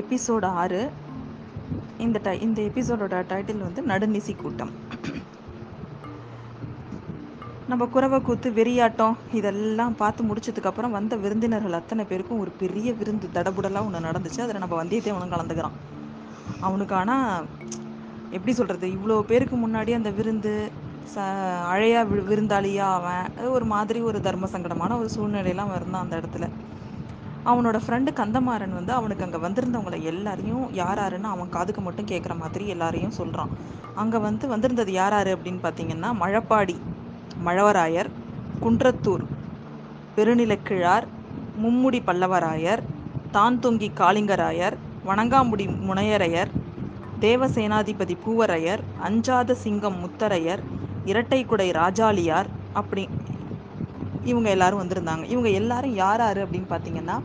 Episode ஆறு. இந்த tie இந்த எபிசோடோட டைட்டில் வந்து நடுநிசி கூட்டம் நம்ம குறவை கூத்து வெறியாட்டம் இதெல்லாம் பார்த்து முடிச்சதுக்கப்புறம் வந்த விருந்தினர்கள் அத்தனை பேருக்கும் ஒரு பெரிய விருந்து தடபுடலாக ஒன்று நடந்துச்சு. அதில் நம்ம வந்தியத்தேவனும் கலந்துக்கிறான். அவனுக்கு ஆனால் எப்படி சொல்கிறது இவ்வளோ பேருக்கு முன்னாடி அந்த விருந்து ச அழையா விருந்தாளியாக அவன் ஒரு மாதிரி ஒரு தர்ம சங்கடமான ஒரு சூழ்நிலையெல்லாம் இருந்தான் அந்த இடத்துல. அவனோட ஃப்ரெண்டு கந்தமாறன் வந்து அவனுக்கு அங்கே வந்திருந்தவங்களை எல்லாரையும் யார் யாருன்னு அவன் காதுக்கு மட்டும் கேட்குற மாதிரி எல்லாரையும் சொல்கிறான் அங்கே வந்து வந்திருந்தது யார் யார்? அப்படின்னு பார்த்தீங்கன்னா மழப்பாடி மழவராயர் குன்றத்தூர் பெருநிலக்கிழார் மும்முடி பல்லவராயர் தான்தொங்கி காளிங்கராயர் வணங்காமுடி முனையரையர் தேவசேனாதிபதி பூவரையர் அஞ்சாத சிங்கம் முத்தரையர் இரட்டைக்குடை ராஜாளியார் அப்படி இவங்க எல்லாரும் வந்திருந்தாங்க. இவங்க எல்லாரும் யார் யார் அப்படின்னு பார்த்தீங்கன்னா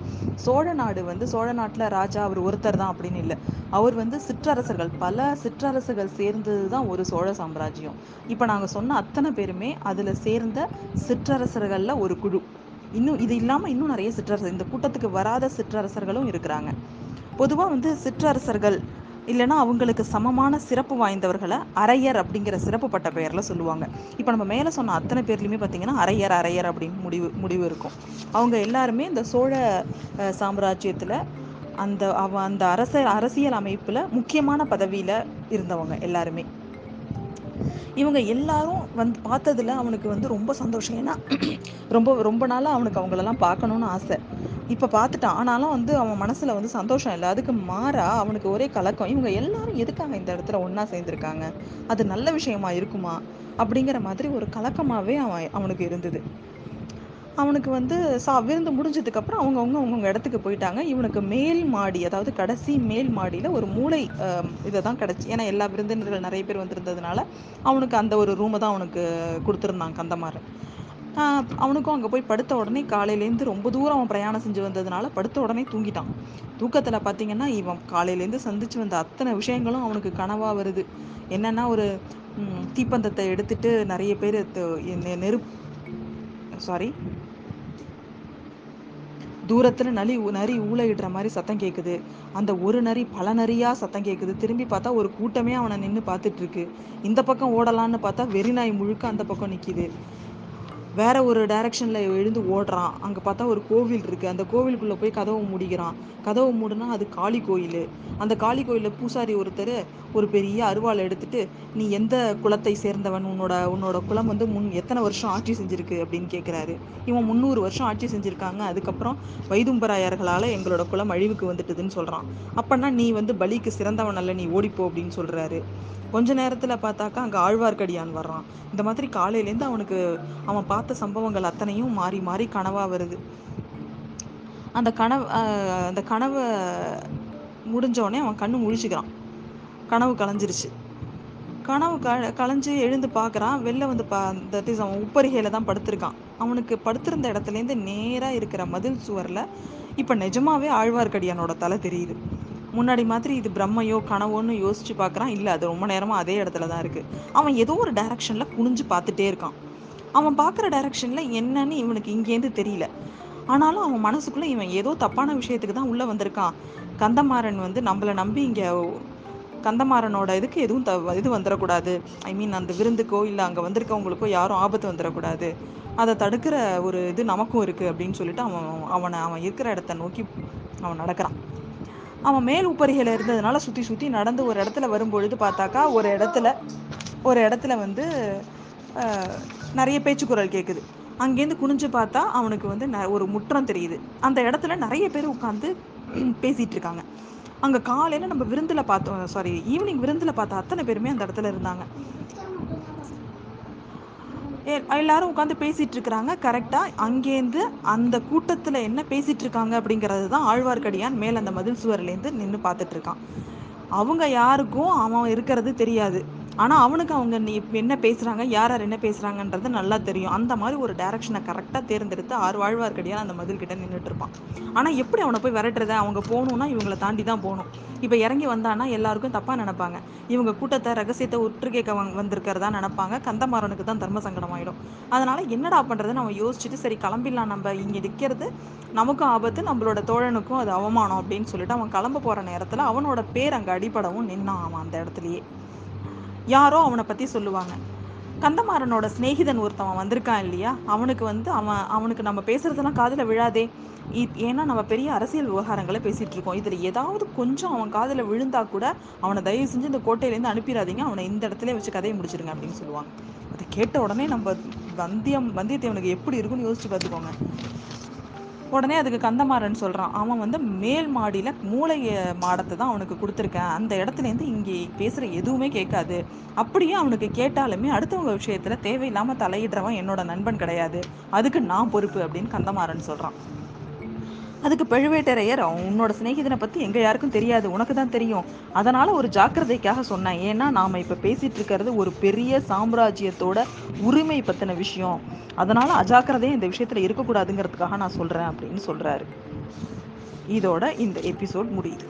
சோழ நாடு வந்து சோழ நாட்டில் ராஜா அவர் ஒருத்தர் தான் அப்படின்னு இல்லை. அவர் வந்து சிற்றரசர்கள். பல சிற்றரசுகள் சேர்ந்தது தான் ஒரு சோழ சாம்ராஜ்யம். இப்போ நாங்கள் சொன்ன அத்தனை பேருமே அதில் சேர்ந்த சிற்றரசர்களில் ஒரு குழு. இன்னும் இது இல்லாமல் இன்னும் நிறைய சிற்றரசர் இந்த கூட்டத்துக்கு வராத சிற்றரசர்களும் இருக்கிறாங்க. பொதுவாக வந்து சிற்றரசர்கள் இல்லைன்னா அவங்களுக்கு சமமான சிறப்பு வாய்ந்தவர்களை அரையர் அப்படிங்கிற சிறப்பு பட்ட பெயரில் சொல்லுவாங்க. இப்போ நம்ம மேலே சொன்ன அத்தனை பேர்லையுமே பார்த்தீங்கன்னா அரையர் அரையர் அப்படின்னு முடிவு முடிவு இருக்கும். அவங்க எல்லாருமே இந்த சோழ சாம்ராஜ்யத்தில் அந்த அவ அந்த அரச அரசியல் அமைப்பில் முக்கியமான பதவியில் இருந்தவங்க எல்லாருமே. இவங்க எல்லாரும் வந்து பார்த்ததுல அவனுக்கு வந்து ரொம்ப சந்தோஷம். ஏன்னா ரொம்ப ரொம்ப நாளாக அவனுக்கு அவங்களெல்லாம் பார்க்கணுன்னு ஆசை. இப்போ பார்த்துட்டான் ஆனாலும் வந்து அவன் மனசில் வந்து சந்தோஷம் இல்லை. அதுக்கு மாறா அவனுக்கு ஒரே கலக்கம். இவங்க எல்லாரும் எதுக்காக இந்த இடத்துல ஒன்றா சேர்ந்துருக்காங்க? அது நல்ல விஷயமா இருக்குமா? அப்படிங்கிற மாதிரி ஒரு கலக்கமாகவே அவன் அவனுக்கு இருந்தது. அவனுக்கு வந்து சா விருந்து முடிஞ்சதுக்கப்புறம் அவங்கவுங்க அவங்கவுங்க இடத்துக்கு போயிட்டாங்க. இவனுக்கு மேல் மாடி அதாவது கடைசி மேல் மாடியில் ஒரு மூளை இதை தான் கிடச்சி. ஏன்னா எல்லா விருந்தினர்கள் நிறைய பேர் வந்திருந்ததுனால அவனுக்கு அந்த ஒரு ரூமை தான் அவனுக்கு கொடுத்துருந்தான் கந்தமாறன். அவனுக்கும் அங்கே போய் படுத்த உடனே காலையிலேருந்து ரொம்ப தூரம் அவன் பிரயாணம் செஞ்சு வந்ததுனால படுத்த உடனே தூங்கிட்டான். தூக்கத்தில் பார்த்தீங்கன்னா இவன் காலையிலேருந்து சந்திச்சு வந்த அத்தனை விஷயங்களும் அவனுக்கு கனவாக வருது. என்னென்னா ஒரு தீப்பந்தத்தை எடுத்துட்டு நிறைய பேர் நெருப்பு சாரி தூரத்தில் நலி நரி ஊழையிடுற மாதிரி சத்தம் கேட்குது அந்த ஒரு நரி பல நரியாக சத்தம் கேட்குது திரும்பி பார்த்தா ஒரு கூட்டமே அவனை நின்று பார்த்துட்டு இருக்கு. இந்த பக்கம் ஓடலான்னு பார்த்தா வெறிநாய் முழுக்க அந்த பக்கம் நிற்கிது வேற ஒரு டைரக்ஷனில் எழுந்து ஓடுறான். அங்கே பார்த்தா ஒரு கோவில் இருக்குது அந்த கோவிலுக்குள்ளே போய் கதவை மூடிக்கிறான். கதவை மூடுனா அது காளி கோயில். அந்த காளி கோயிலில் பூசாரி ஒருத்தர் ஒரு பெரிய அருவாள் எடுத்துட்டு நீ எந்த குலத்தை சேர்ந்தவன்? உன்னோட உன்னோட குலம் வந்து முன் எத்தனை வருஷம் ஆட்சி செஞ்சிருக்கு? அப்படின்னு கேட்குறாரு இவன் முந்நூறு வருஷம் ஆட்சி செஞ்சுருக்காங்க. அதுக்கப்புறம் வைதும்பராயர்களால் எங்களோட குலம் அழிவுக்கு வந்துட்டுதுன்னு சொல்கிறான் அப்போனா நீ வந்து பலிக்கு சிறந்தவன் அல்ல நீ ஓடிப்போ அப்படின்னு சொல்கிறாரு கொஞ்ச நேரத்தில் பார்த்தாக்கா அங்கே ஆழ்வார்க்கடியான் வர்றான். இந்த மாதிரி காலையிலேருந்து அவனுக்கு அவன் பார்த்த சம்பவங்கள் அத்தனையும் மாறி மாறி கனவாக வருது. அந்த கனவு அந்த கனவை முடிஞ்சோடனே அவன் கண்ணு முழிச்சுக்கிறான். கனவு கலைஞ்சிருச்சு. கனவு க கலைஞ்சு எழுந்து பார்க்குறான். வெளில வந்து பா தட் இஸ் அவன் உப்பரிகையில் தான் படுத்திருக்கான். அவனுக்கு படுத்திருந்த இடத்துலேருந்து நேராக இருக்கிற மதில் சுவரில் இப்போ நிஜமாவே ஆழ்வார்க்கடியானோட தலை தெரியுது. முன்னாடி மாதிரி இது பிரம்மையோ கனவோன்னு யோசிச்சு பார்க்குறான். இல்லை அது ரொம்ப நேரமாக அதே இடத்துல தான் இருக்குது அவன் ஏதோ ஒரு டைரக்ஷனில் குனிஞ்சு பார்த்துட்டே இருக்கான். அவன் பார்க்குற டைரக்ஷனில் என்னன்னு இவனுக்கு இங்கேருந்து தெரியல. ஆனாலும் அவன் மனசுக்குள்ளே இவன் ஏதோ தப்பான விஷயத்துக்கு தான் உள்ளே வந்திருக்கான். கந்தமாறன் வந்து நம்மளை நம்பி இங்கே கந்தமாறனோட இதுக்கு எதுவும் த இது வந்துடக்கூடாது ஐ மீன் அந்த விருந்துக்கோ இல்லை அங்கே வந்திருக்கவங்களுக்கோ யாரும் ஆபத்து வந்துடக்கூடாது அதை தடுக்கிற ஒரு இது நமக்கும் இருக்குது அப்படின்னு சொல்லிட்டு அவன் அவனை அவன் இருக்கிற இடத்த நோக்கி அவன் நடக்கிறான். அவன் மேல் உப்பரிகையில் இருந்ததுனால சுற்றி சுற்றி நடந்து ஒரு இடத்துல வரும்பொழுது பார்த்தாக்கா ஒரு இடத்துல ஒரு இடத்துல வந்து நிறைய பேச்சுக்குரல் கேட்குது அங்கேருந்து குனிஞ்சு பார்த்தா அவனுக்கு வந்து ந ஒரு முற்றம் தெரியுது. அந்த இடத்துல நிறைய பேர் உட்காந்து பேசிகிட்டு இருக்காங்க. அங்கே காலையில் நம்ம விருந்தில் பார்த்தோம் சாரி ஈவினிங் விருந்தில் பார்த்த அத்தனை பேருமே அந்த இடத்துல இருந்தாங்க. எல்லாரும் உட்காந்து பேசிட்டு இருக்கிறாங்க கரெக்டாக அங்கேருந்து அந்த கூட்டத்தில் என்ன பேசிட்டு இருக்காங்க அப்படிங்கிறது தான் ஆழ்வார்க்கடியான் மேல் அந்த மதில் சுவர்லேருந்து நின்று பார்த்துட்டு இருக்கான் அவங்க யாருக்கும் அவன் இருக்கிறது தெரியாது. ஆனால் அவனுக்கு அவங்க நீ என்ன பேசுகிறாங்க யார் யார் என்ன பேசுகிறாங்கன்றது நல்லா தெரியும். அந்த மாதிரி ஒரு டேரக்ஷனை கரெக்டாக தேர்ந்தெடுத்து ஆறு வாழ்வார்க்கடியால் அந்த மதில் கிட்ட நின்றுட்டு இருப்பான் ஆனால் எப்படி அவனை போய் விரட்டுறது? அவங்க போகணுன்னா இவங்களை தாண்டி தான் போகணும். இப்போ இறங்கி வந்தான்னா எல்லாருக்கும் தப்பாக நினைப்பாங்க. இவங்க கூட்டத்தை ரகசியத்தை உற்று கேட்க வந் வந்திருக்கிறதா நினைப்பாங்க. கந்தமாறனுக்கு தான் தர்ம சங்கடம் ஆகிடும் அதனால் என்னடா பண்ணுறதுன்னு அவன் யோசிச்சுட்டு சரி கிளம்பிடலாம். நம்ம இங்கே நிற்கிறது நமக்கும் ஆபத்து நம்மளோட தோழனுக்கும் அது அவமானம் அப்படின்னு சொல்லிட்டு அவன் கிளம்ப போகிற நேரத்தில் அவனோட பேர் அங்கே அடிப்படவும் நின்னான் அவன் அந்த இடத்துலையே. யாரோ அவனை பற்றி சொல்லுவாங்க. கந்தமாறனோட சிநேகிதன் ஒருத்தவன் வந்திருக்கான் இல்லையா? அவனுக்கு வந்து அவன் அவனுக்கு நம்ம பேசுறதெல்லாம் காதில் விழாதே. இ- ஏன்னா நம்ம பெரிய அரசியல் விவகாரங்களை பேசிகிட்டு இருக்கோம். இதில் ஏதாவது கொஞ்சம் அவன் காதில் விழுந்தா கூட அவனை தயவு செஞ்சு இந்த கோட்டையிலேருந்து அனுப்பிடாதீங்க. அவனை இந்த இடத்துல வச்சு கதையை முடிச்சிருங்க அப்படின்னு சொல்லுவாங்க. அதை கேட்ட உடனே நம்ம வந்தியம் வந்தியத்தேவனுக்கு எப்படி இருக்குன்னு யோசிச்சு பார்த்துக்கோங்க. உடனே அதுக்கு கந்தமாறன் சொல்கிறான் அவன் வந்து மேல் மாடியில் மூளைய மாடத்தை தான் அவனுக்கு கொடுத்துருக்கேன். அந்த இடத்துல இருந்து இங்கே பேசுகிற எதுவுமே கேட்காது. அப்படியே அவனுக்கு கேட்டாலுமே அடுத்தவங்க விஷயத்தில் தேவையில்லாமல் தலையிடுறவன் என்னோட நண்பன் கிடையாது. அதுக்கு நான் பொறுப்பு அப்படின்னு கந்தமாறன் சொல்கிறான் அதுக்கு பழுவேட்டரையர் "அவன் உன்னோட சிநேகிதனை பத்தி எங்க யாருக்கும் தெரியாது உனக்கு தான் தெரியும். அதனால ஒரு ஜாக்கிரதைக்காக சொன்னேன். ஏன்னா நாம இப்ப பேசிட்டு இருக்கிறது ஒரு பெரிய சாம்ராஜ்யத்தோட உரிமை பத்தின விஷயம். அதனால அஜாக்கிரதையும் இந்த விஷயத்துல இருக்கக்கூடாதுங்கிறதுக்காக நான் சொல்றேன் அப்படின்னு சொல்றாரு. இதோட இந்த எபிசோட் முடியுது.